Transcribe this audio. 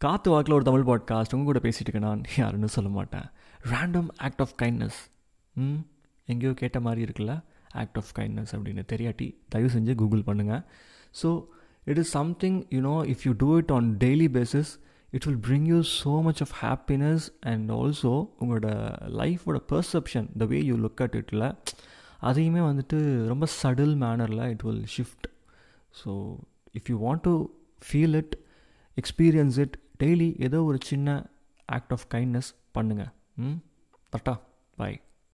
காற்று வாக்கில் ஒரு தமிழ் பாட்காஸ்ட் உங்கள் கூட பேசிகிட்டு இருக்கேன் நான். யாருன்னு சொல்ல மாட்டேன். ரேண்டம் ஆக்ட் ஆஃப் கைண்ட்னஸ் ம் எங்கேயோ கேட்ட மாதிரி இருக்குல்ல? ஆக்ட் ஆஃப் கைண்ட்னஸ் அப்படின்னு. தெரியாட்டி தயவு செஞ்சு கூகுள் பண்ணுங்கள் so it is something you know if you do it on daily basis it will bring you so much of happiness and also உங்களோட லைஃபோட perception the way you look at இட்டில் அதையுமே வந்துட்டு ரொம்ப subtle மேனரில் it will shift so if you want to feel it experience it daily ஏதோ ஒரு சின்ன act of kindness பண்ணுங்கள் ம்? கரெக்டா பாய்